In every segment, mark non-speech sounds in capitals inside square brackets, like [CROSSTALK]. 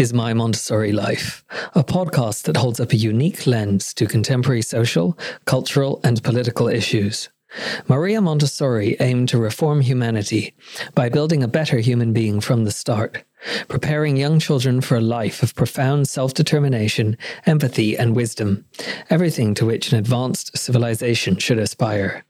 is My Montessori Life, a podcast that holds up a unique lens to contemporary social, cultural, and political issues. Maria Montessori aimed to reform humanity by building a better human being from the start, preparing young children for a life of profound self determination, empathy, and wisdom, everything to which an advanced civilization should aspire.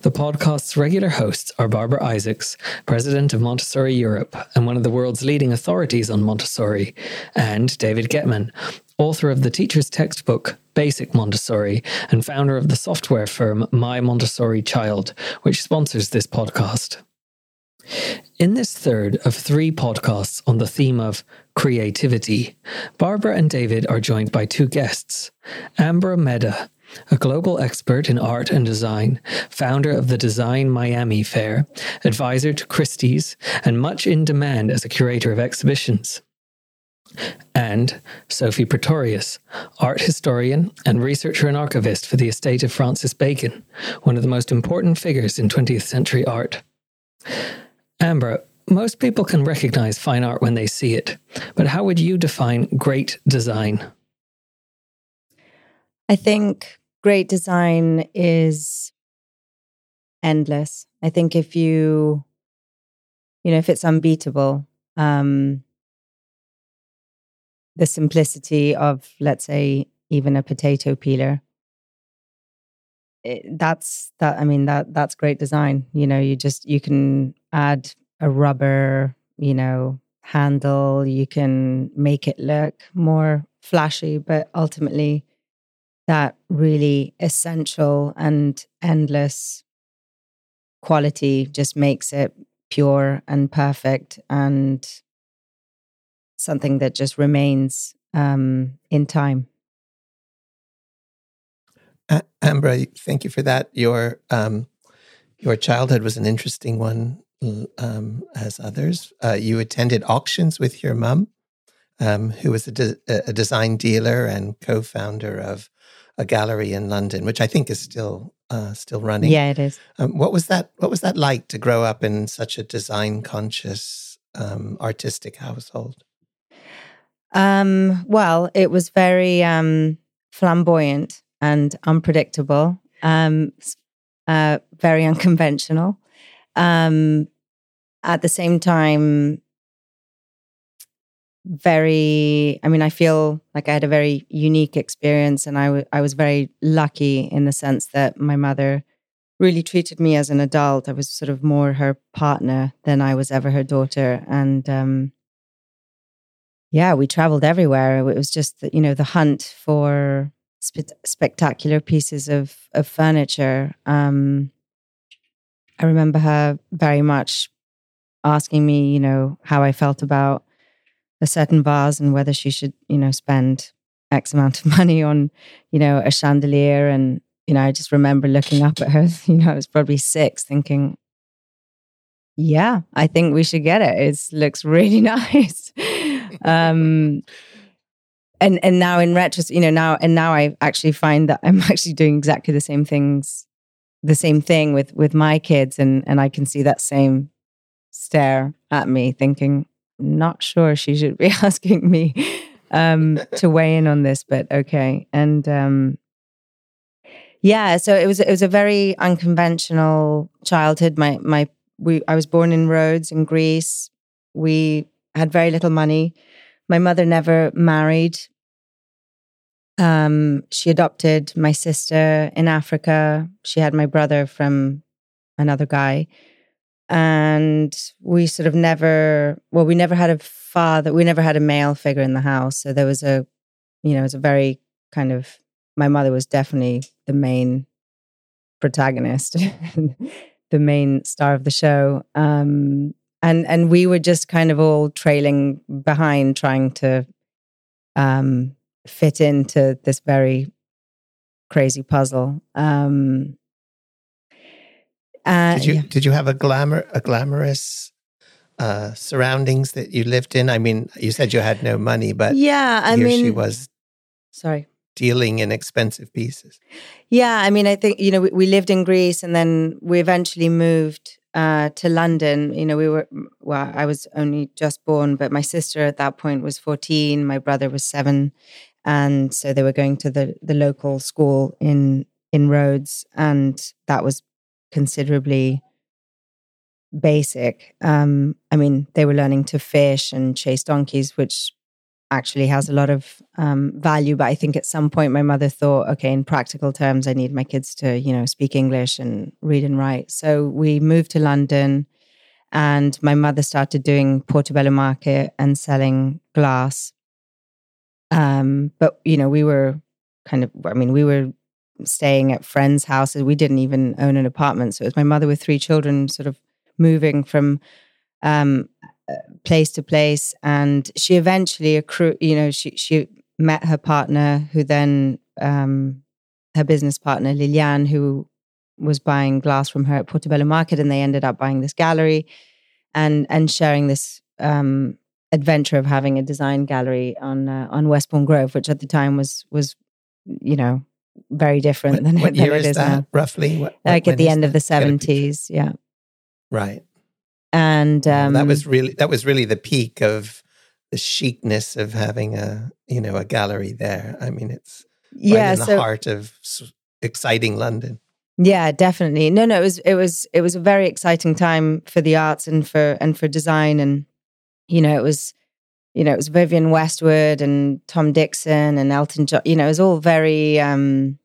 The podcast's regular hosts are Barbara Isaacs, president of Montessori Europe and one of the world's leading authorities on Montessori, and David Gettman, author of the teacher's textbook Basic Montessori and founder of the software firm My Montessori Child, which sponsors this podcast. In this third of three podcasts on the theme of creativity, Barbara and David are joined by two guests Ambra Medda, a global expert in art and design, founder of the Design Miami Fair, advisor to Christie's, and much in demand as a curator of exhibitions. And Sophie Pretorius, art historian and researcher and archivist for the estate of Francis Bacon, one of the most important figures in 20th century art. Ambra, most people can recognize fine art when they see it, but how would you define great design? I think great design is endless. I think if you, you know, if it's unbeatable, um, the simplicity of, let's say, even a potato peeler, it, that's that. I mean, that that's great design. You know, you just you can add a rubber, you know, handle. You can make it look more flashy, but ultimately that really essential and endless quality just makes it pure and perfect and something that just remains um, in time. Uh, thank you for that. Your um, your childhood was an interesting one, um, as others. Uh, you attended auctions with your mum, um, who was a, de- a, design dealer and co-founder of a gallery in London, which I think is still uh, still running. Yeah, it is. Um, what was that? What was that like to grow up in such a design conscious, um, artistic household? Um, well, it was very um, flamboyant and unpredictable, um, uh, very [LAUGHS] unconventional. Um, at the same time, very i mean i feel like i had a very unique experience and I, w- I was very lucky in the sense that my mother really treated me as an adult. I was sort of more her partner than i was ever her daughter. And um, yeah we traveled everywhere. It was just the, you know the hunt for spe- spectacular pieces of of furniture. Um, i remember her very much asking me you know how i felt about a certain vase and whether she should, you know, spend X amount of [LAUGHS] money on, you know, a chandelier. And, you know, I just remember looking up at her, [LAUGHS] you know, I was probably six thinking, yeah, I think we should get it. It looks really [LAUGHS] nice. um, and and now in retrospect, you know, now and now I actually find that I'm actually doing exactly the same things, the same thing with with my kids, and and I can see that same stare at me, thinking, not sure she should be [LAUGHS] asking me um, to weigh in on this, but okay. And um, yeah, so it was it was a very unconventional childhood. My my we I was born in Rhodes in Greece. We had very little money. My mother never married. Um, she adopted my sister in Africa. She had my brother from another guy and we sort of never well we never had a father we never had a male figure in the house. So there was a you know it was a very kind of my mother was definitely the main protagonist [LAUGHS] the main star of the show. Um and and we were just kind of all trailing behind trying to um fit into this very crazy puzzle. Um uh, did you yeah. did you have a glamour a glamorous uh, surroundings that you lived in? I mean, you said you had no money, but yeah, I mean, she was. Sorry. Dealing in expensive pieces. Yeah, I mean, I think you know we, we lived in Greece, and then we eventually moved uh, to London, you know, we were, well, I was only just born, but my sister at that point was 14, my brother was seven. And so they were going to the, the local school in, in Rhodes. And that was considerably basic. Um, I mean, they were learning to fish and chase donkeys, which actually has a lot of um, value. But I think at some point my mother thought, okay, in practical terms, I need my kids to, you know, speak English and read and write. So we moved to London and my mother started doing Portobello Market and selling glass. Um, but, you know, we were kind of, I mean, we were staying at friends' houses. We didn't even own an apartment. So it was my mother with three children sort of moving from um, place to place and she eventually you know she she met her partner who then um her business partner Liliane who was buying glass from her at Portobello Market and they ended up buying this gallery and and sharing this um adventure of having a design gallery on uh, on Westbourne Grove which at the time was was you know very different what, than, what than year it is is that now roughly what, like at the end of the 70s yeah right and um, that was really that was really the peak of the chicness of having a you know a gallery there. I mean, it's yeah, right in the so, heart of exciting London. Yeah, definitely. No, no, it was it was it was a very exciting time for the arts and for and for design, and you know, it was you know it was Vivienne Westwood and Tom Dixon and Elton John. You know, it was all very. um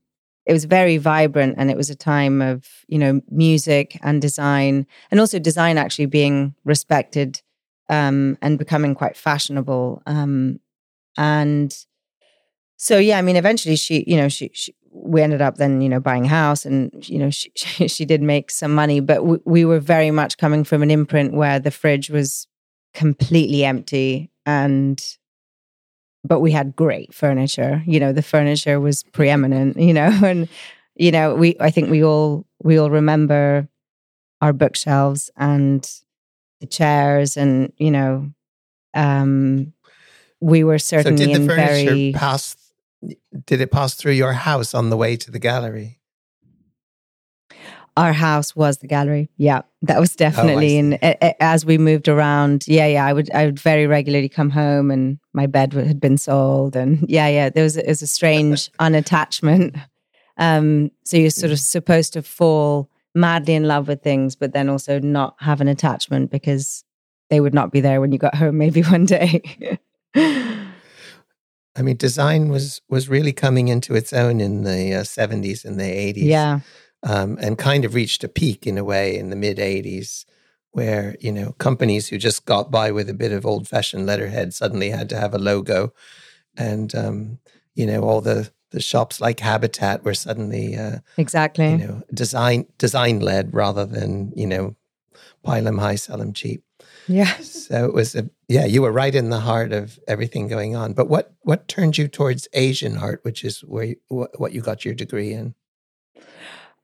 it was very vibrant and it was a time of you know music and design and also design actually being respected um, and becoming quite fashionable um, and so yeah i mean eventually she you know she, she, we ended up then you know buying a house and you know she, [LAUGHS] she, she did make some money but we, we were very much coming from an imprint where the fridge was completely empty and but we had great furniture. You know, the furniture was preeminent, you know, [LAUGHS] and you know, we I think we all we all remember our bookshelves and the chairs and, you know, um we were certainly so did the in furniture very pass did it pass through your house on the way to the gallery? Our house was the gallery. Yeah, that was Oh, definitely. and as we moved around, yeah, yeah, I would I would very regularly come home and my bed had been sold, and [LAUGHS] yeah, yeah, there was it was a strange [LAUGHS] unattachment. Um, so you're sort of supposed to fall madly in love with things, but then also not have an attachment because they would not be there when you got home. Maybe [LAUGHS] one day. I mean, design was was really coming into its own in the uh, 70s and the 80s. Yeah um, and kind of reached a peak in a way in the mid 80s where you know companies who just got by with a bit of old fashioned letterhead suddenly had to have a logo. And um, you know all the the shops like habitat were suddenly uh, exactly. you know design design led rather than you know pile them high sell them cheap. Yeah. [LAUGHS] So it was a yeah you were right in the heart of everything going on. But what what turned you towards asian art which is where you, what you got your degree in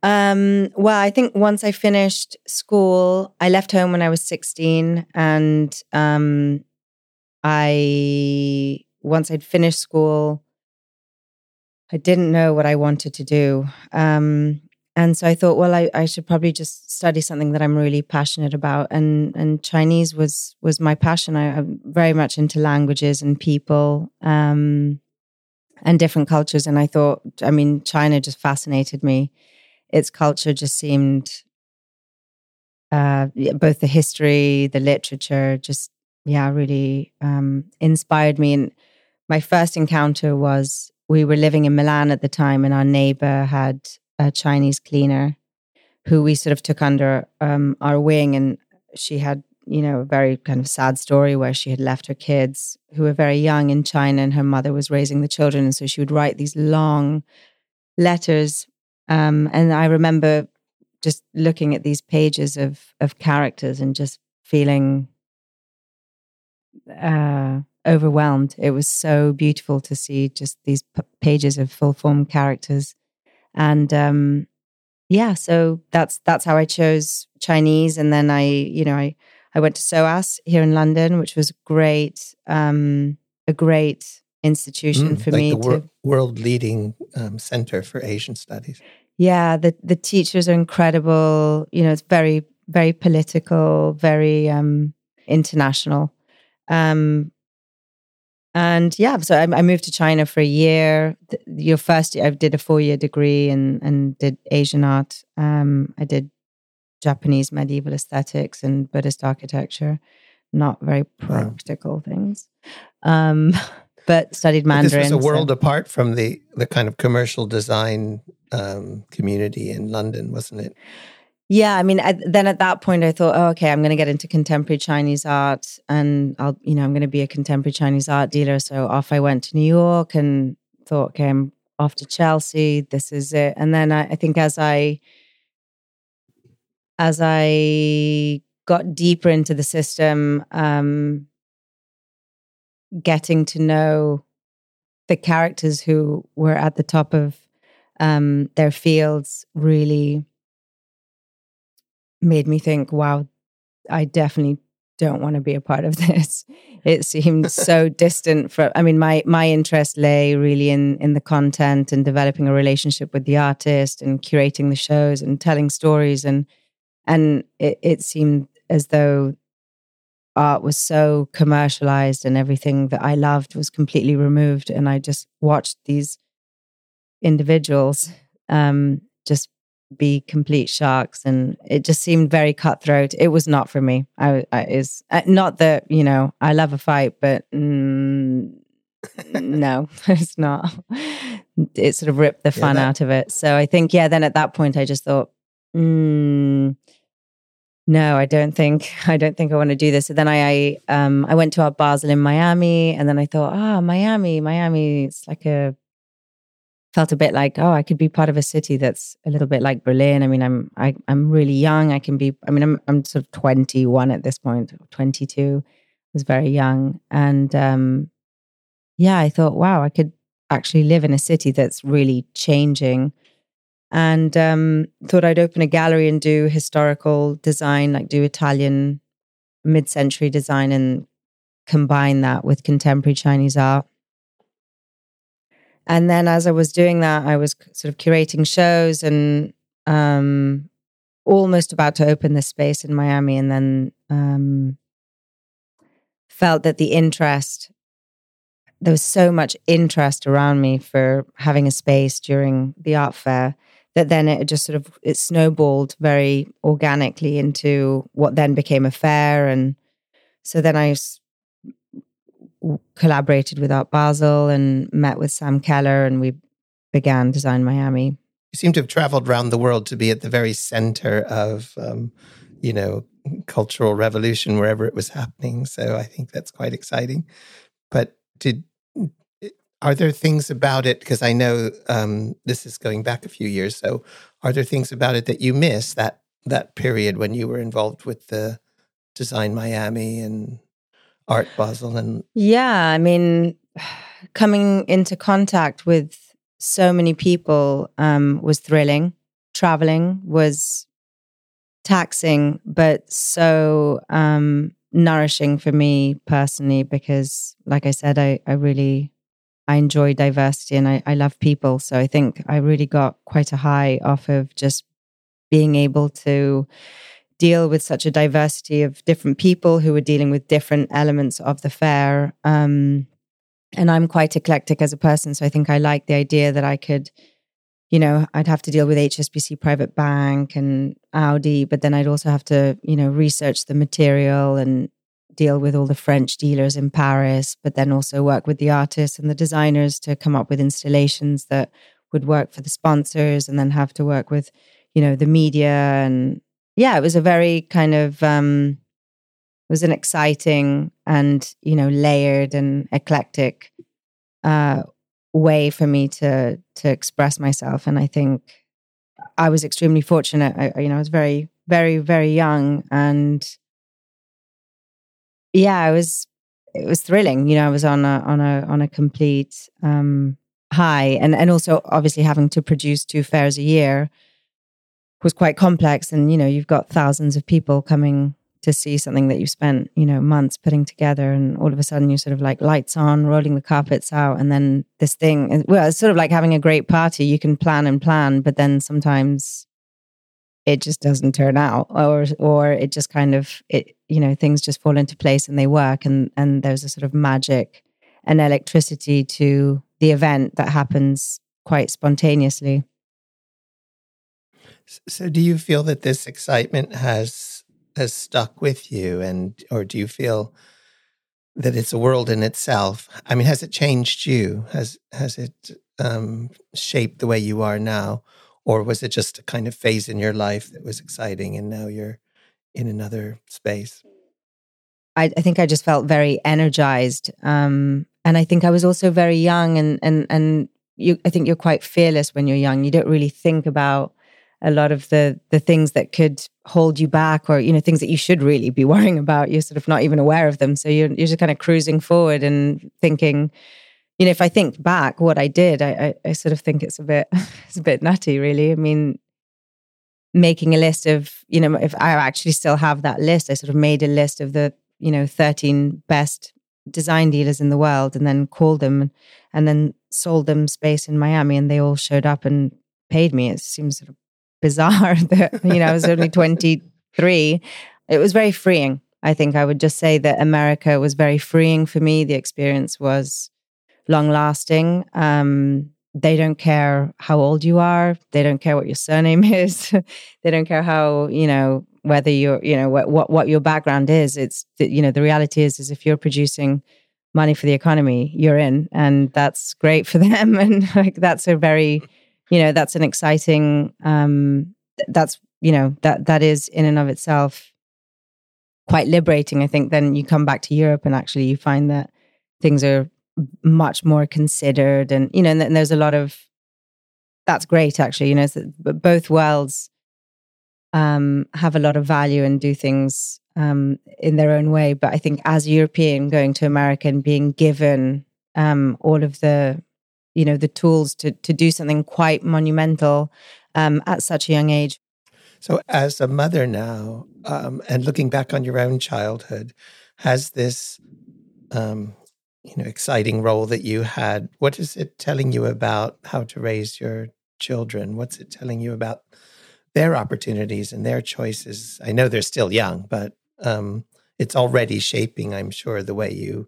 um, well, I think once I finished school, I left home when I was 16 and um, I once I'd finished school, I didn't know what I wanted to do. Um, and so I thought, well, I, I should probably just study something that I'm really passionate about. And and Chinese was was my passion. I, am very much into languages and people um, and different cultures. And I thought, I mean, China just fascinated me its culture just seemed uh, both the history, the literature, just yeah, really um, inspired me. And my first encounter was we were living in Milan at the time, and our neighbor had a Chinese cleaner who we sort of took under um, our wing, and she had you know a very kind of sad story where she had left her kids who were very young in China, and her mother was raising the children, and so she would write these long letters um, and I remember just looking at these pages of of characters and just feeling uh, overwhelmed. It was so beautiful to see just these p- pages of full form characters, and um, yeah, so that's that's how I chose Chinese. And then I, you know, I I went to SOAS here in London, which was great, um, a great institution mm, for like me. The wor- to, world leading um, center for Asian studies. Yeah, the the teachers are incredible. You know, it's very very political, very um, international. Um, and yeah, so I, I, moved to China for a year. Your first year, I did a four year degree and and did Asian art. Um, I did Japanese medieval aesthetics and Buddhist architecture. Not very practical wow. things. [LAUGHS] But studied Mandarin. But this was a world so. apart from the the kind of commercial design um, community in London, wasn't it? Yeah, I mean, I, then at that point, I thought, oh, okay, I'm going to get into contemporary Chinese art, and I'll, you know, I'm going to be a contemporary Chinese art dealer. So off I went to New York and thought, okay, I'm off to Chelsea. This is it. And then I, I think as I as I got deeper into the system, um, getting to know the characters who were at the top of um, their fields really made me think, wow, I definitely don't want to be a part of [LAUGHS] this. It seemed so distant from I mean my my interest lay really in in the content and developing a relationship with the artist and curating the shows and telling stories and and it, it seemed as though art was so commercialized and everything that I loved was completely removed. And I just watched these individuals um, just be complete sharks. And it just seemed very cutthroat. It was not for me. I, I is uh, not that, you know, I love a fight, but mm, no, [LAUGHS] it's not. It sort of ripped the fun yeah, that- out of it. So I think, yeah, then at that point, I just thought, mm, no, I don't think I don't think I want to do this. So then I, I um I went to Art Basel in Miami, and then I thought, ah, oh, Miami, Miami. It's like a felt a bit like oh, I could be part of a city that's a little bit like Berlin. I mean, I'm I, I'm really young. I can be. I mean, I'm I'm sort of 21 at this point, 22. I was very young, and um, yeah, I thought, wow, I could actually live in a city that's really changing and um, thought I'd open a gallery and do historical design, like do Italian mid century design and combine that with contemporary Chinese art. And then as I was doing that, I was sort of curating shows and um, almost about to open this space in Miami. And then um, felt that the interest, there was so much interest around me for having a space during the art fair that then it just sort of it snowballed very organically into what then became a fair. And so then i collaborated with art basel and met with sam keller and we began design miami. You seem to have traveled around the world to be at the very center of um, you know cultural revolution wherever it was happening. So i think that's quite exciting. But did are there things about it because i know um, this is going back a few years so are there things about it that you miss that that period when you were involved with the design miami and art basel and yeah i mean coming into contact with so many people um, was thrilling. Traveling was taxing but so um, nourishing for me personally because like i said i, I really I enjoy diversity and I, I love people. So I think I really got quite a high off of just being able to deal with such a diversity of different people who were dealing with different elements of the fair. Um, and I'm quite eclectic as a person. So I think I like the idea that I could, you know, I'd have to deal with HSBC Private Bank and Audi, but then I'd also have to, you know, research the material and deal with all the French dealers in Paris, but then also work with the artists and the designers to come up with installations that would work for the sponsors and then have to work with, you know, the media. And yeah, it was a very kind of, um, it was an exciting and, you know, layered and eclectic uh, way for me to, to express myself. And I think I was extremely fortunate. I, you know, I was very, very, very young and, yeah, it was it was thrilling. You know, I was on a on a on a complete um, high, and and also obviously having to produce two fairs a year was quite complex. And you know, you've got thousands of people coming to see something that you spent you know months putting together, and all of a sudden you're sort of like lights on, rolling the carpets out, and then this thing. Well, it's sort of like having a great party. You can plan and plan, but then sometimes it just doesn't turn out or or it just kind of it you know things just fall into place and they work and and there's a sort of magic and electricity to the event that happens quite spontaneously. So do you feel that this excitement has has stuck with you? And or do you feel that it's a world in itself? I mean has it changed you? Has has it um, shaped the way you are now or was it just a kind of phase in your life that was exciting and now you're in another space? I, I think i just felt very energized um, and i think i was also very young and and and you i think you're quite fearless when you're young. You don't really think about a lot of the the things that could hold you back or you know things that you should really be [LAUGHS] worrying about. You're sort of not even aware of them. So you're, you're just kind of cruising forward and thinking you know, if I think back what I did, I, I, I sort of think it's a bit [LAUGHS] it's a bit nutty, really. I mean, making a list of, you know, if I actually still have that list, I sort of made a list of the, you know, 13 best design dealers in the world and then called them and then sold them space in Miami and they all showed up and paid me. It seems sort of bizarre [LAUGHS] that, you know, I was only [LAUGHS] 23. It was very freeing. I think I would just say that America was very freeing for me. The experience was long lasting. Um, they don't care how old you are. They don't care what your surname [LAUGHS] is. they don't care how you know whether you're you know what, what what your background is. It's you know the reality is is if you're producing money for the economy, you're in, and that's great for [LAUGHS] them. And like that's a very you know that's an exciting. Um, that's you know that that is in and of itself quite liberating. I think then you come back to Europe and actually you find that things are much more considered and you know and, and there's a lot of that's great actually you know so both worlds um, have a lot of value and do things um, in their own way. But i think as a european going to america and being given um, all of the you know the tools to to do something quite monumental um, at such a young age. So as a mother now um, and looking back on your own childhood has this um, you know exciting role that you had. What is it telling you about how to raise your children? What's it telling you about their opportunities and their choices? I know they're still young but um, it's already shaping i'm sure the way you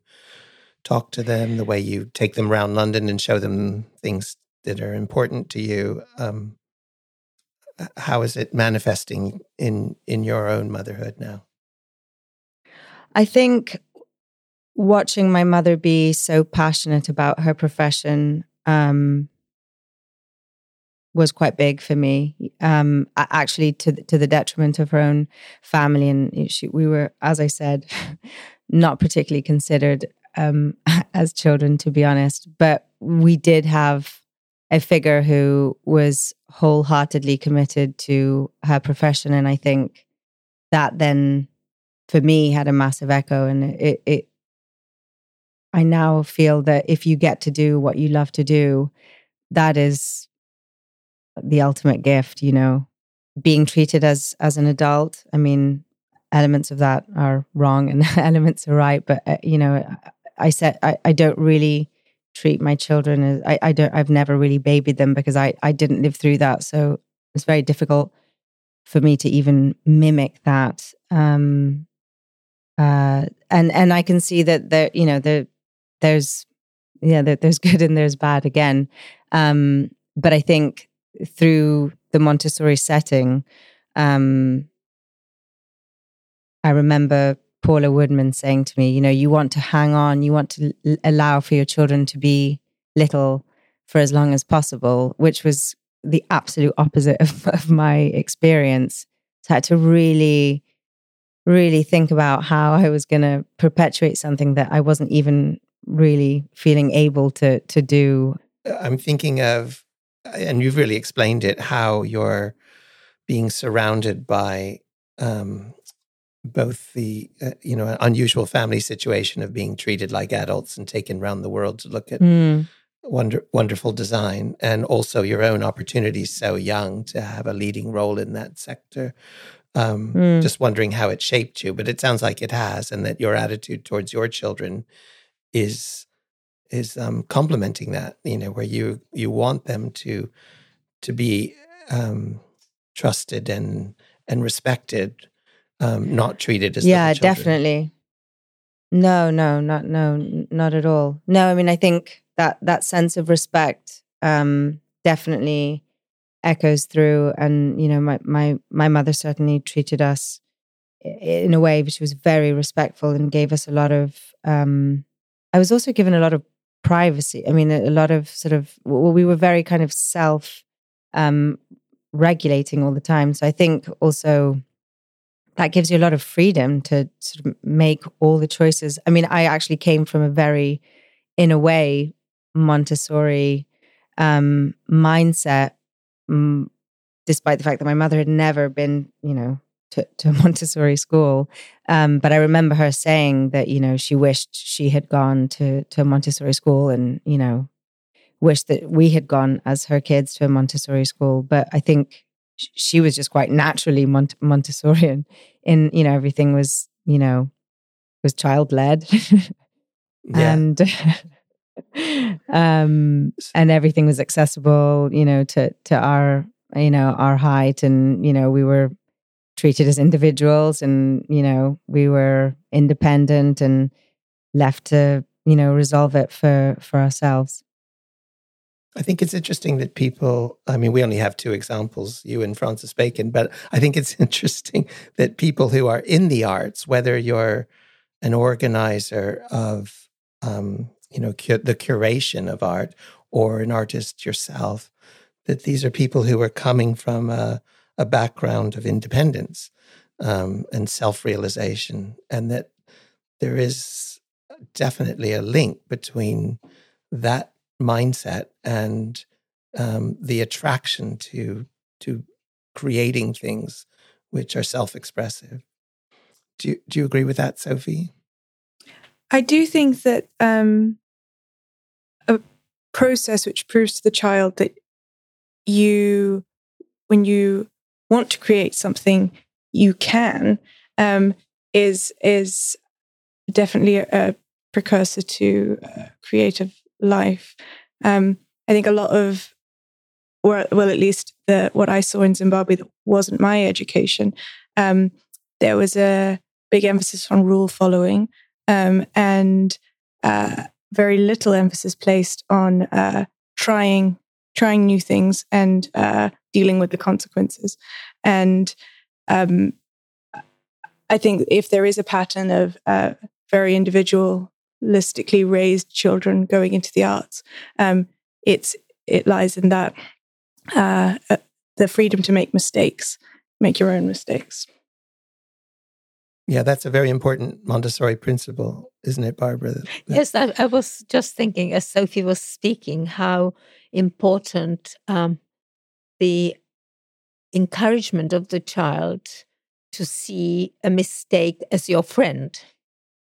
talk to them the way you take them around london and show them things that are important to you. Um, how is it manifesting in in your own motherhood now? I think watching my mother be so passionate about her profession um, was quite big for me. Um, actually, to to the detriment of her own family, and she, we were, as I said, [LAUGHS] not particularly considered um, [LAUGHS] as children, to be honest. But we did have a figure who was wholeheartedly committed to her profession, and I think that then, for me, had a massive echo, and it, it I now feel that if you get to do what you love to do, that is the ultimate gift, you know. Being treated as as an adult, I mean, elements of that are wrong and [LAUGHS] elements are right, but uh, you know, I said I, I don't really treat my children as I, I don't I've never really babied them because I I didn't live through that, so it's very difficult for me to even mimic that. Um, uh, and and I can see that the you know the there's yeah there, there's [LAUGHS] good and there's bad again. Um, but i think through the montessori setting um, i remember paula woodman saying to me you know you want to hang on you want to l- allow for your children to be little for as long as possible which was the absolute opposite [LAUGHS] of, of my experience. So i had to really really think about how i was going to perpetuate something that i wasn't even really feeling able to to do i'm thinking of and you've really explained it how you're being surrounded by um, both the uh, you know unusual family situation of being treated like adults and taken around the world to look at mm. wonder, wonderful design and also your own opportunities so young to have a leading role in that sector um, mm. just wondering how it shaped you but it sounds like it has and that your attitude towards your children is is um, complementing that. You know, where you you want them to to be um, trusted and and respected, um, not treated as yeah, definitely. No, no, not no, not at all. No, I mean, I think that that sense of respect um, definitely echoes through, and you know, my my my mother certainly treated us in a way which was very respectful and gave us a lot of. Um, I was also given a lot of privacy. I mean, a, a lot of sort of. Well, we were very kind of self um, regulating all the time. So I think also that gives you a lot of freedom to sort of make all the choices. I mean, I actually came from a very, in a way, Montessori um, mindset, um, despite the fact that my mother had never been, you know, to, [LAUGHS] to Montessori school. Um, but I remember her saying that, you know, she wished she had gone to, to Montessori school and, you know, wished that we had gone as her kids to a Montessori school. But I think she was just quite naturally Mont- Montessorian [LAUGHS] in, you know, everything was, you know, was child led. [LAUGHS] and um and everything was accessible you know to to our you know our height and you know we were treated as individuals and you know we were independent and left to you know resolve it for for ourselves. I think it's interesting that people, I mean, we only have two examples, you and Francis Bacon, but I think it's [LAUGHS] interesting that people who are in the arts, whether you're an organizer of, um, you know, cu- the curation of art or an artist yourself, that these are people who are coming from a, a background of independence um, and self realization, and that there is definitely a link between that mindset and um, the attraction to to creating things which are self-expressive. Do you, do you agree with that, Sophie? I do think that um, a process which proves to the child that you, when you want to create something, you can um, is is definitely a, a precursor to uh, creative life. Um, I think a lot of, well, at least the what I saw in Zimbabwe that wasn't my education. Um, there was a big emphasis on rule following um, and uh, very little emphasis placed on uh, trying trying new things and uh, dealing with the consequences. And um, I think if there is a pattern of uh, very individual holistically raised children going into the arts. Um, it's it lies in that uh, uh, the freedom to make mistakes, make your own mistakes. Yeah, that's a very important Montessori principle, isn't it, Barbara? That, yes, I, I, was just thinking as Sophie was speaking how important um, the encouragement of the child to see a mistake as your friend.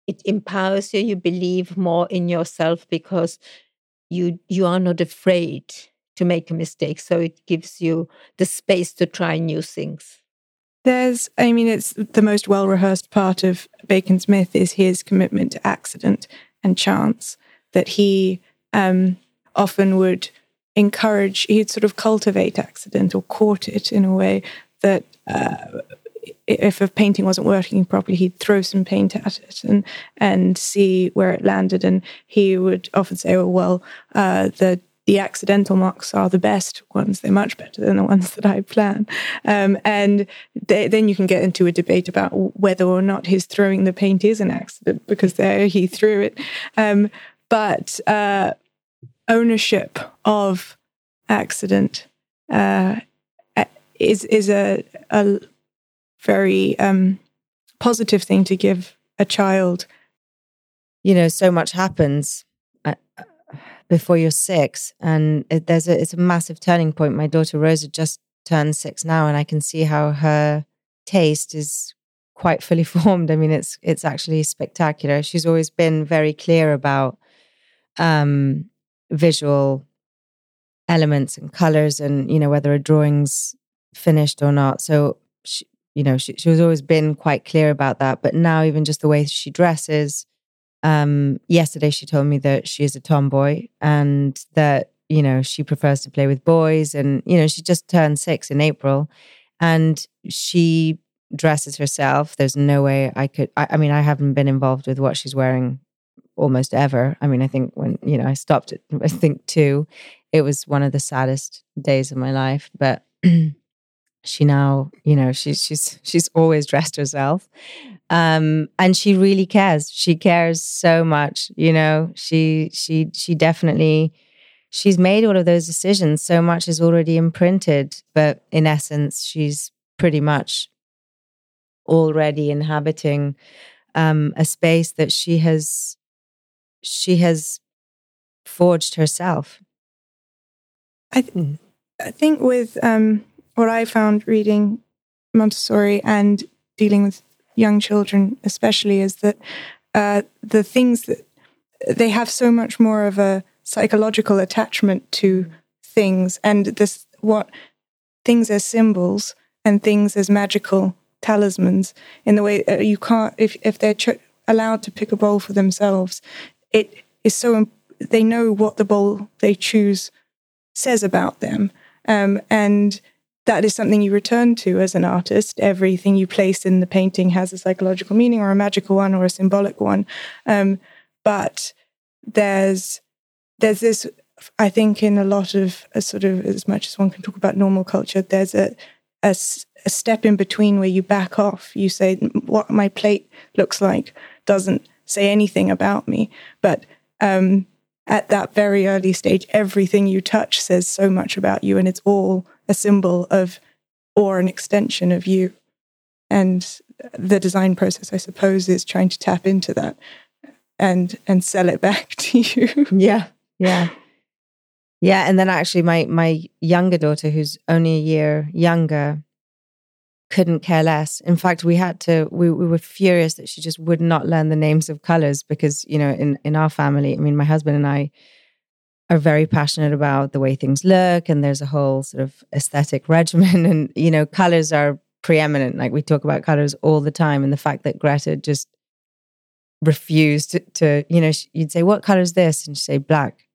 It empowers you you believe more in yourself because you you are not afraid to make a mistake so it gives you the space to try new things. There's i mean it's the most well rehearsed part of bacon's myth is his commitment to accident and chance that he um, often would encourage he'd sort of cultivate accident or court it in a way that uh, if a painting wasn't working properly, he'd throw some paint at it and and see where it landed. And he would often say, "Oh well, uh, the the accidental marks are the best ones. They're much better than the ones that I plan." Um, and they, then you can get into a debate about whether or not his throwing the paint is an accident because there he threw it. Um, but uh, ownership of accident uh, is is a, a very um, positive thing to give a child. You know, so much happens uh, before you're six, and it, there's a it's a massive turning point. My daughter Rosa just turned six now, and I can see how her taste is quite fully [LAUGHS] formed. I mean, it's it's actually spectacular. She's always been very clear about um, visual elements and colors, and you know whether a drawing's finished or not. So she, you know, she, she was always been quite clear about that. But now, even just the way she dresses, um, yesterday she told me that she is a tomboy and that, you know, she prefers to play with boys. And, you know, she just turned six in April. and she dresses herself. There's no way I could. I, I, mean, I haven't been involved with what she's wearing almost ever. I mean, I think when you know I stopped it, I think two, it was one of the saddest days of my life. But [CLEARS THROAT] she now, you know, she's she's she's always dressed herself, um, and she really cares. She cares so much. You know, she she she definitely she's made all of those decisions. So much is already imprinted, but in essence, she's pretty much already inhabiting um, a space that she has she has forged herself. I, th- mm. I think with um, what I found reading Montessori and dealing with young children, especially, is that uh, the things that they have so much more of a psychological attachment to things, and this what things as symbols and things as magical talismans in the way uh, you can't if if they're ch- allowed to pick a bowl for themselves it is so they know what the bowl they choose says about them. Um, and that is something you return to as an artist. Everything you place in the painting has a psychological meaning or a magical one or a symbolic one. Um, but there's there's this i think in a lot of a sort of as much as one can talk about normal culture there's a a, a step in between where you back off. You say, what my plate looks like doesn't say anything about me. But um, at that very early stage, everything you touch says so much about you, and it's all a symbol of or an extension of you. And the design process, I suppose, is trying to tap into that and and sell it back [LAUGHS] to you. Yeah, yeah. Yeah, and then actually, my my younger daughter, who's only a year younger, couldn't care less. In fact, we had to. We we were furious that she just would not learn the names of colors because you know, in in our family, I mean, my husband and I are very passionate about the way things look, and there's a whole sort of aesthetic regimen, [LAUGHS] and you know, colors are preeminent. Like we talk about colors all the time, and the fact that Greta just refused to, to you know, you'd say, "What color is this?" and she'd say, "Black."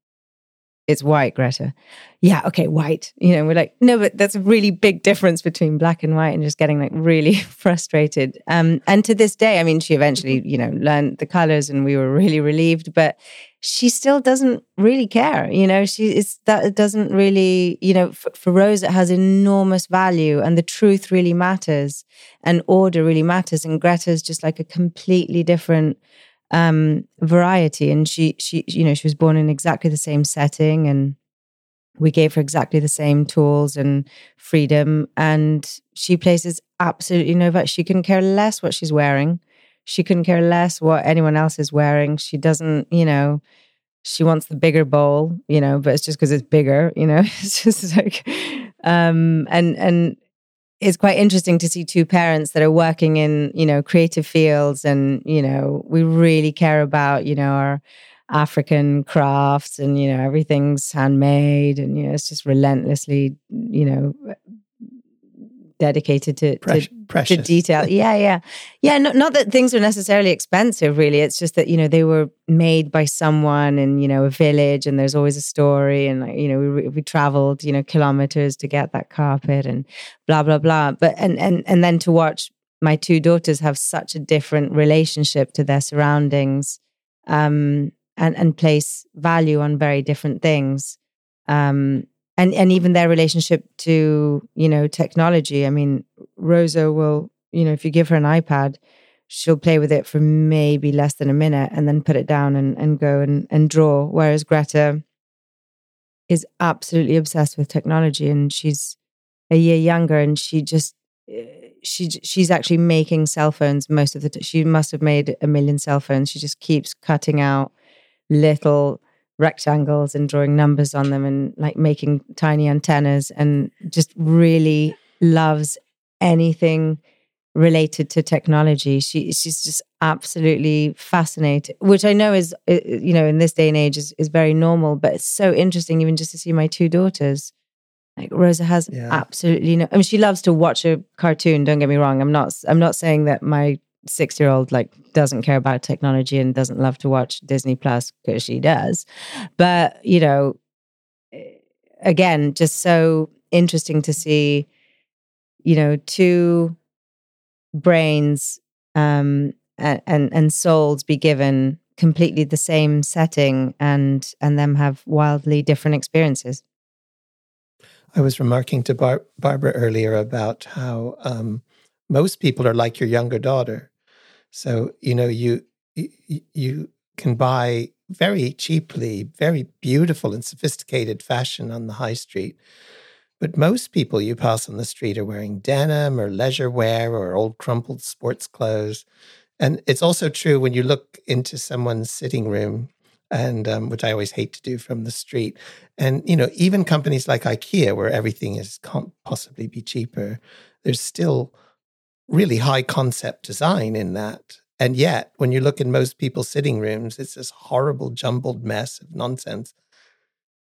It's white, Greta. Yeah, okay, white. You know, we're like, no, but that's a really big difference between black and white and just getting like really [LAUGHS] frustrated. Um, and to this day, I mean, she eventually, you know, learned the colors and we were really relieved, but she still doesn't really care. You know, she is that it doesn't really, you know, for, for Rose, it has enormous value and the truth really matters and order really matters. And Greta is just like a completely different um, variety. And she, she, you know, she was born in exactly the same setting, and we gave her exactly the same tools and freedom. And she places absolutely no value. She couldn't care less what she's wearing. She couldn't care less what anyone else is wearing. She doesn't, you know, she wants the bigger bowl, you know, but it's just because it's bigger, you know. [LAUGHS] It's just like, um, and and it's quite interesting to see two parents that are working in you know creative fields and you know we really care about you know our african crafts and you know everything's handmade and you know it's just relentlessly you know dedicated to, Precious. to, to, detail. [LAUGHS] Yeah, yeah. Yeah, not, not that things are necessarily expensive, really. It's just that, you know, they were made by someone in, you know, a village and there's always a story. And, you know, we, we traveled, you know, kilometers to get that carpet and blah, blah, blah. But, and, and, and then to watch my two daughters have such a different relationship to their surroundings um, and, and place value on very different things. Um, and and even their relationship to you know technology. I mean rosa will you know if you give her an ipad she'll play with it for maybe less than a minute and then put it down and, and go and, and draw. Whereas greta is absolutely obsessed with technology and she's a year younger and she just eh, she she's actually making cell phones most of the time she must have made a million cell phones. She just keeps cutting out little rectangles and drawing numbers on them and like making tiny antennas and just really loves anything related to technology. She she's just absolutely fascinated, which I know is you know in this day and age is is very normal, but it's so interesting even just to see my two daughters. Like Rosa has yeah. absolutely no. I mean, she loves to watch a cartoon. Don't get me wrong. I'm not. I'm not saying that my six year old like doesn't care about technology and doesn't love to watch Disney Plus because she does. But, you know, again, just so interesting to see, you know, two brains um, and, and and souls be given completely the same setting and and them have wildly different experiences. I was remarking to Bar- Barbara earlier about how um, most people are like your younger daughter. So you know you you, can buy very cheaply, very beautiful and sophisticated fashion on the high street. But most people you pass on the street are wearing denim or leisure wear or old crumpled sports clothes. And it's also true when you look into someone's sitting room, and um, which I always hate to do from the street. And you know, even companies like IKEA, where everything is can't possibly be cheaper, there's still really high concept design in that. And yet, when you look in most people's sitting rooms, it's this horrible jumbled mess of nonsense.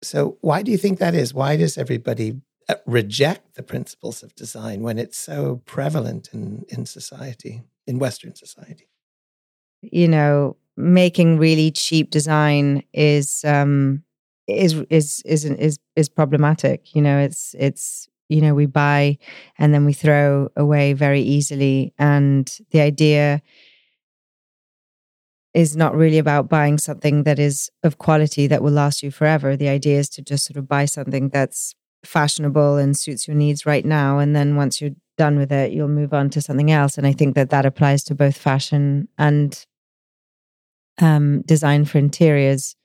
So, why do you think that is? Why does everybody uh, reject the principles of design when it's so prevalent in, in society, in Western society? You know, making really cheap design is um, is is is is is problematic. You know, it's it's you know we buy and then we throw away very easily, and the idea is not really about buying something that is of quality that will last you forever. The idea is to just sort of buy something that's fashionable and suits your needs right now. And then once you're done with it, you'll move on to something else. And I think that that applies to both fashion and um, design for interiors.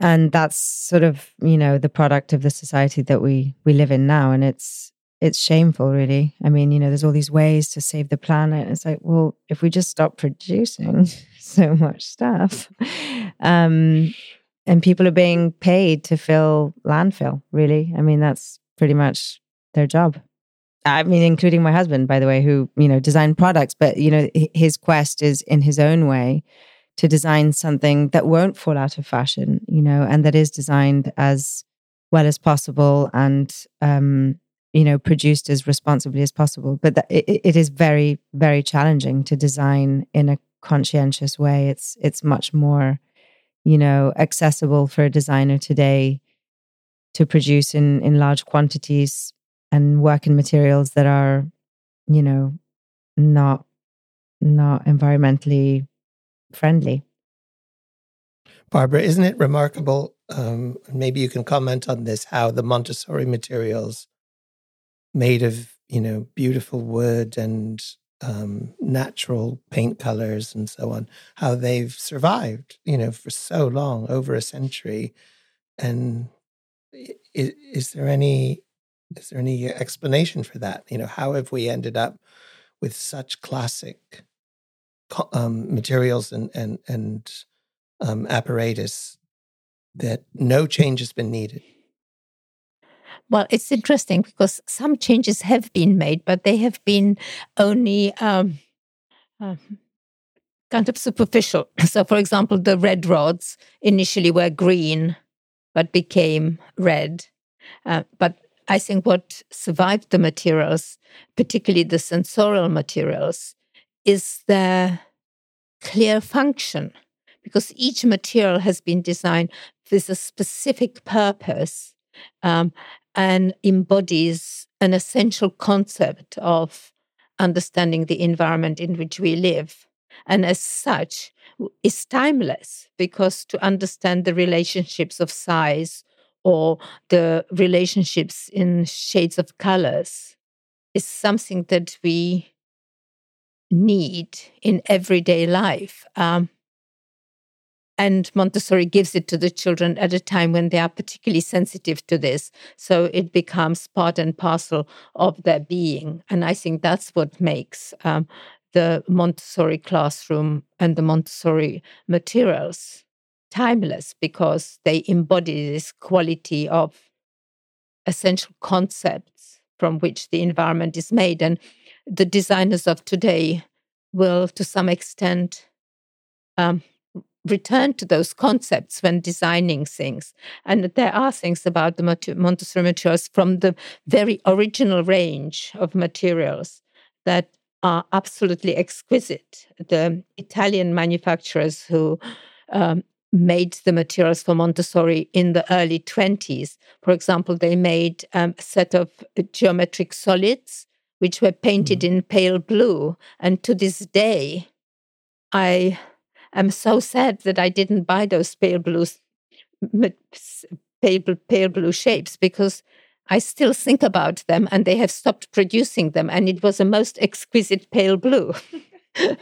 And that's sort of, you know, the product of the society that we we live in now. And it's it's shameful, really. I mean, you know, there's all these ways to save the planet. It's like, well, if we just stop producing [LAUGHS] so much stuff, um, and people are being paid to fill landfill, really. I mean, that's pretty much their job. I mean, including my husband, by the way, who, you know, designed products, but, you know, his quest is in his own way to design something that won't fall out of fashion, you know, and that is designed as well as possible and um, you know produced as responsibly as possible. But it, it is very very challenging to design in a conscientious way. It's it's much more you know accessible for a designer today to produce in in large quantities and work in materials that are you know not not environmentally friendly barbara isn't it remarkable um, maybe you can comment on this how the montessori materials made of you know beautiful wood and um, natural paint colors and so on, how they've survived, you know, for so long, over a century. And is, is, there any is there any explanation for that? You know, how have we ended up with such classic um, materials and and and um, apparatus that no change has been needed? Well, it's interesting because some changes have been made, but they have been only um, uh, kind of superficial. [COUGHS] So, for example, the red rods initially were green, but became red. Uh, but I think what survived the materials, particularly the sensorial materials, is their clear function because each material has been designed with a specific purpose. Um, and embodies an essential concept of understanding the environment in which we live. And as such, is timeless because to understand the relationships of size or the relationships in shades of colors is something that we need in everyday life. Um, and Montessori gives it to the children at a time when they are particularly sensitive to this. So it becomes part and parcel of their being. And I think that's what makes um, the Montessori classroom and the Montessori materials timeless because they embody this quality of essential concepts from which the environment is made. And the designers of today will, to some extent, um, return to those concepts when designing things. And there are things about the Montessori materials from the very original range of materials that are absolutely exquisite. The Italian manufacturers who um, made the materials for Montessori in the early 20s, for example, they made um, a set of geometric solids which were painted mm. in pale blue. And to this day, I am so sad that I didn't buy those pale blue, pale, pale blue shapes because I still think about them and they have stopped producing them. And it was a most exquisite pale blue. [LAUGHS]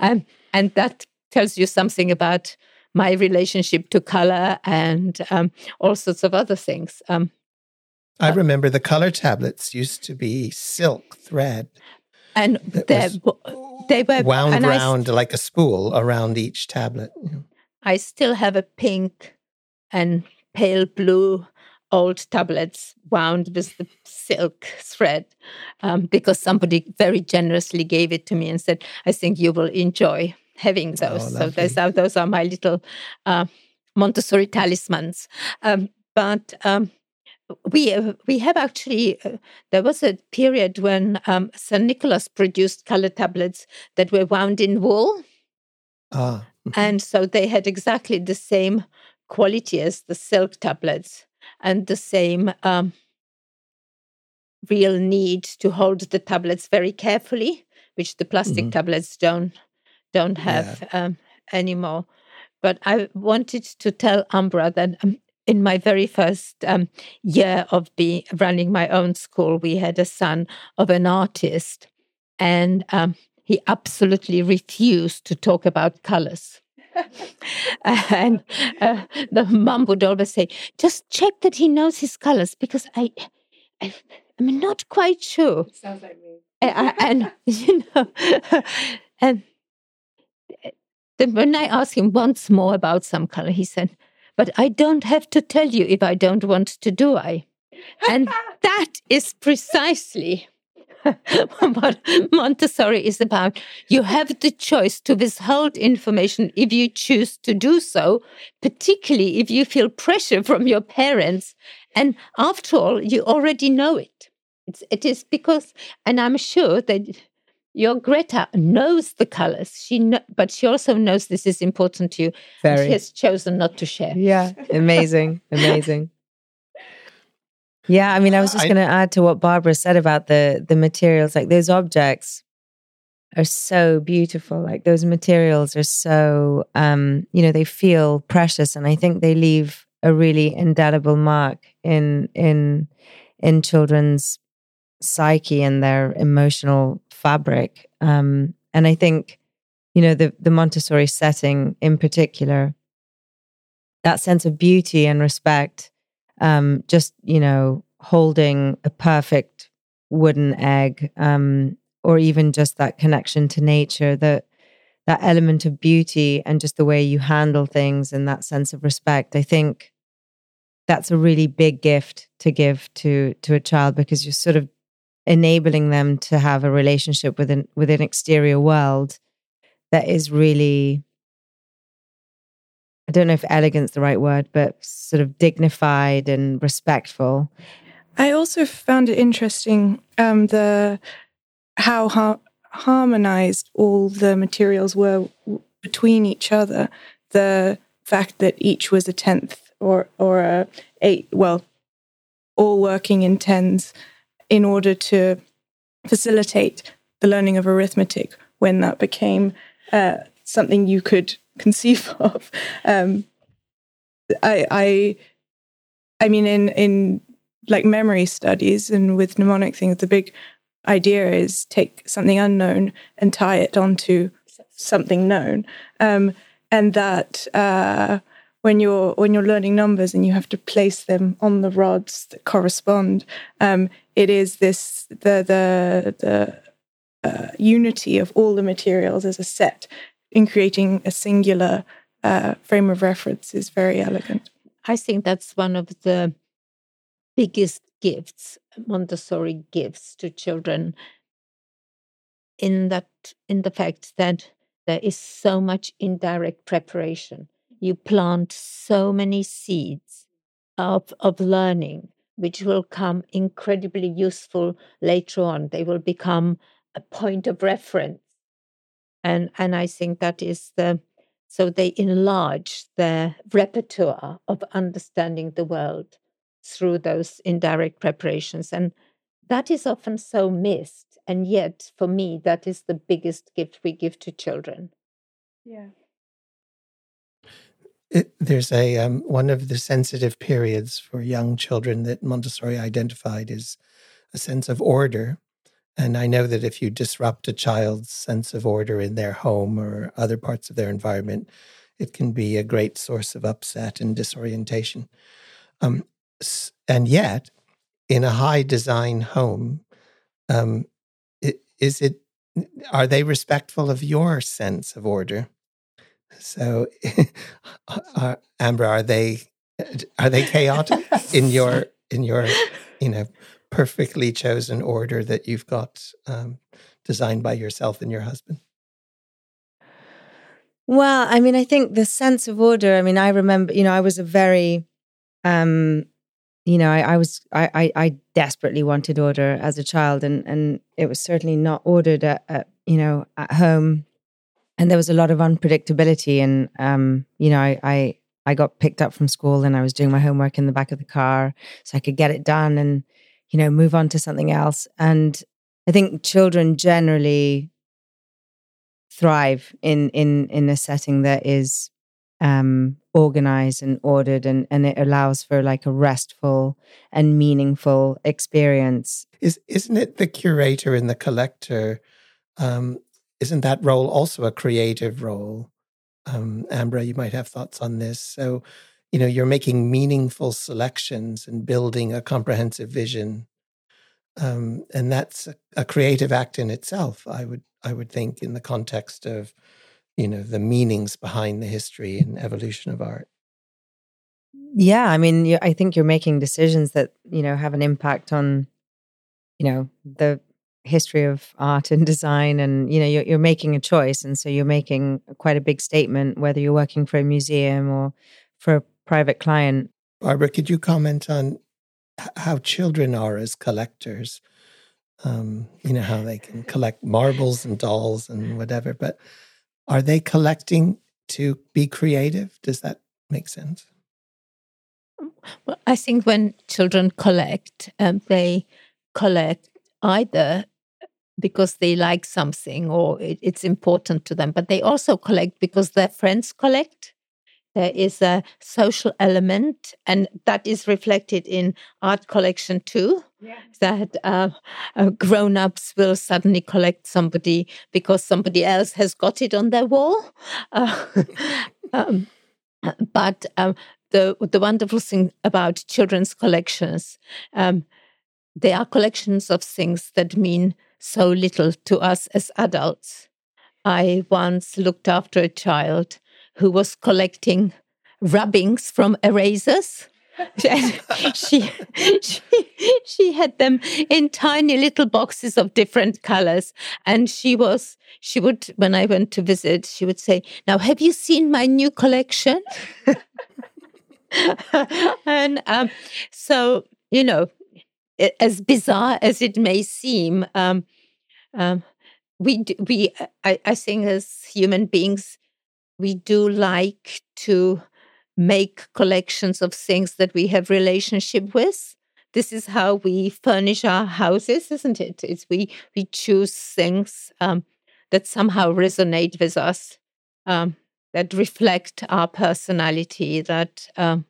um, and that tells you something about my relationship to color and um, all sorts of other things. Um, I uh, remember the color tablets used to be silk thread. And they were wound around st- like a spool around each tablet. I still have a pink and pale blue old tablets wound with the silk thread um, because somebody very generously gave it to me and said, I think you will enjoy having oh, those. Oh, so those are, those are my little uh, Montessori talismans. Um, but um, we uh, we have actually uh, there was a period when um, St. Nicholas produced color tablets that were wound in wool. Ah. Mm-hmm. and so they had exactly the same quality as the silk tablets and the same um, real need to hold the tablets very carefully, which the plastic mm-hmm. tablets don't don't have yeah. um, anymore. But I wanted to tell Ambra that um, in my very first um, year of being running my own school, we had a son of an artist, and um, he absolutely refused to talk about colors. [LAUGHS] and uh, the mum would always say, "Just check that he knows his colors, because I, I am not quite sure." Sounds like me. and, and [LAUGHS] you know, and then when I asked him once more about some color, he said, "But I don't have to tell you if I don't want to, do I?" And [LAUGHS] that is precisely [LAUGHS] what Montessori is about. You have the choice to withhold information if you choose to do so, particularly if you feel pressure from your parents. And after all, you already know it. It's, it is because, and I'm sure that your Greta knows the colors. She, know, but she also knows this is important to you. Very. She has chosen not to share. Yeah, amazing, [LAUGHS] amazing. Yeah, I mean, I was just going to add to what Barbara said about the the materials. Like those objects are so beautiful. Like those materials are so, um, you know, they feel precious, and I think they leave a really indelible mark in in in children's psyche and their emotional fabric. Um, and I think, you know, the the Montessori setting in particular, that sense of beauty and respect um, just you know holding a perfect wooden egg um, or even just that connection to nature that that element of beauty and just the way you handle things and that sense of respect i think that's a really big gift to give to to a child because you're sort of enabling them to have a relationship with an with an exterior world that is really I don't know if elegant's the right word, but sort of dignified and respectful. I also found it interesting um, the how har- harmonized all the materials were w- between each other. The fact that each was a tenth or or a eight, well, all working in tens in order to facilitate the learning of arithmetic when that became uh, something you could [LAUGHS] conceive of. Um, I, I, I mean, in in like memory studies and with mnemonic things, the big idea is take something unknown and tie it onto something known, um, and that. Uh, when you're when you're learning numbers and you have to place them on the rods that correspond, um, it is this the the the uh, unity of all the materials as a set in creating a singular uh, frame of reference is very elegant. I think that's one of the biggest gifts Montessori gives to children in that in the fact that there is so much indirect preparation. You plant so many seeds of, of learning, which will come incredibly useful later on. They will become a point of reference and and I think that is the so they enlarge their repertoire of understanding the world through those indirect preparations and that is often so missed. And yet, for me, that is the biggest gift we give to children. Yeah. It, there's a um, one of the sensitive periods for young children that Montessori identified is a sense of order. And I know that if you disrupt a child's sense of order in their home or other parts of their environment, it can be a great source of upset and disorientation. Um, and yet, in a high design home, um, is it are they respectful of your sense of order? So, [LAUGHS] are, Ambra, are they are they chaotic in [LAUGHS] your in your you know perfectly chosen order that you've got um, designed by yourself and your husband? Well, I mean, I think the sense of order. I mean, I remember, you know, I was a very, um, you know, I, I was, I, I, I, desperately wanted order as a child, and and it was certainly not ordered at, at you know, at home, and there was a lot of unpredictability, and um, you know, I, I, I got picked up from school, and I was doing my homework in the back of the car, so I could get it done, and you know, move on to something else, and I think children generally thrive in in in a setting that is um, organized and ordered and and it allows for like a restful and meaningful experience. Is isn't it the curator and the collector um, isn't that role also a creative role? Um, ambra you might have thoughts on this. So you know you're making meaningful selections and building a comprehensive vision. Um, and that's a, a creative act in itself i would I would think, in the context of, you know, the meanings behind the history and evolution of art. Yeah, I mean, I think you're making decisions that you know have an impact on, you know, the history of art and design, and you know, you're, you're making a choice, and so you're making quite a big statement, whether you're working for a museum or for a private client. Barbara, could you comment on how children are as collectors? um, you know how they can collect marbles and dolls and whatever but are they collecting to be creative does that make sense well i think when children collect um, they collect either because they like something or it, it's important to them but they also collect because their friends collect. There is a social element and that is reflected in art collection too. Yeah. that uh, uh, grown-ups will suddenly collect somebody because somebody else has got it on their wall. [LAUGHS] Uh, um, but um, the the wonderful thing about children's collections um, they are collections of things that mean so little to us as adults. I once looked after a child who was collecting rubbings from erasers. [LAUGHS] she, she she had them in tiny little boxes of different colors. And she was she would when i went to visit she would say now have you seen my new collection? [LAUGHS] [LAUGHS] And um, so you know as bizarre as it may seem um, um, we we I, I think as human beings we do like to make collections of things that we have relationship with. This is how we furnish our houses isn't it? It's we we choose things um, that somehow resonate with us um, that reflect our personality that um,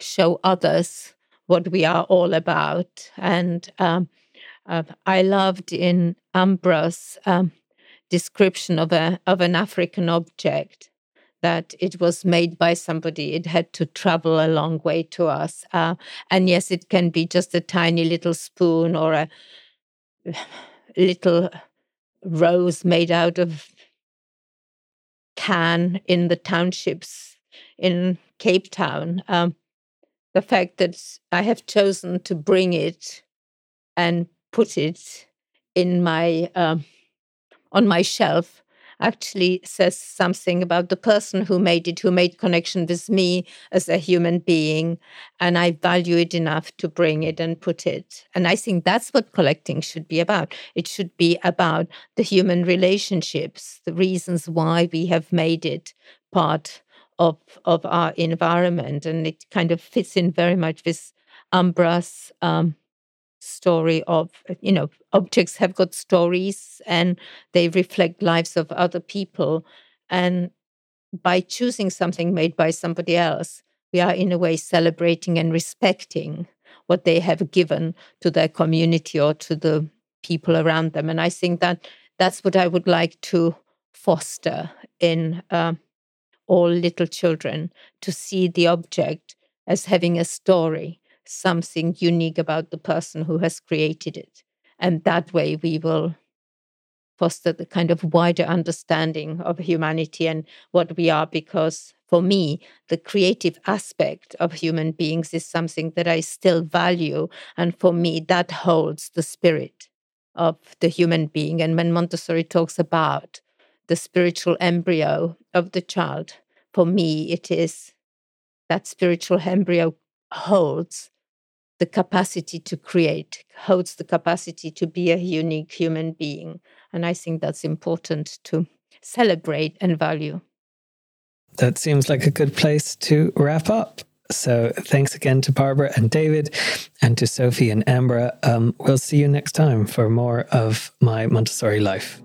show others what we are all about and um, uh, i loved in ambra's um, description of a of an African object that it was made by somebody. It had to travel a long way to us. Uh, and yes, it can be just a tiny little spoon or a [SIGHS] little rose made out of can in the townships in Cape Town. Um, the fact that I have chosen to bring it and put it in my um, on my shelf actually says something about the person who made it, who made connection with me as a human being. And I value it enough to bring it and put it. And I think that's what collecting should be about. It should be about the human relationships, the reasons why we have made it part of, of our environment. And it kind of fits in very much with Ambra's um, story of, you know, objects have got stories and they reflect lives of other people. And by choosing something made by somebody else, we are in a way celebrating and respecting what they have given to their community or to the people around them. And I think that that's what I would like to foster in uh, all little children to see the object as having a story, something unique about the person who has created it. And that way we will foster the kind of wider understanding of humanity and what we are because for me the creative aspect of human beings is something that i still value and for me that holds the spirit of the human being and when montessori talks about the spiritual embryo of the child for me it is that spiritual embryo holds the capacity to create, holds the capacity to be a unique human being. And I think that's important to celebrate and value. That seems like a good place to wrap up. So thanks again to Barbara and David and to Sophie and Ambra. Um, we'll see you next time for more of my Montessori life.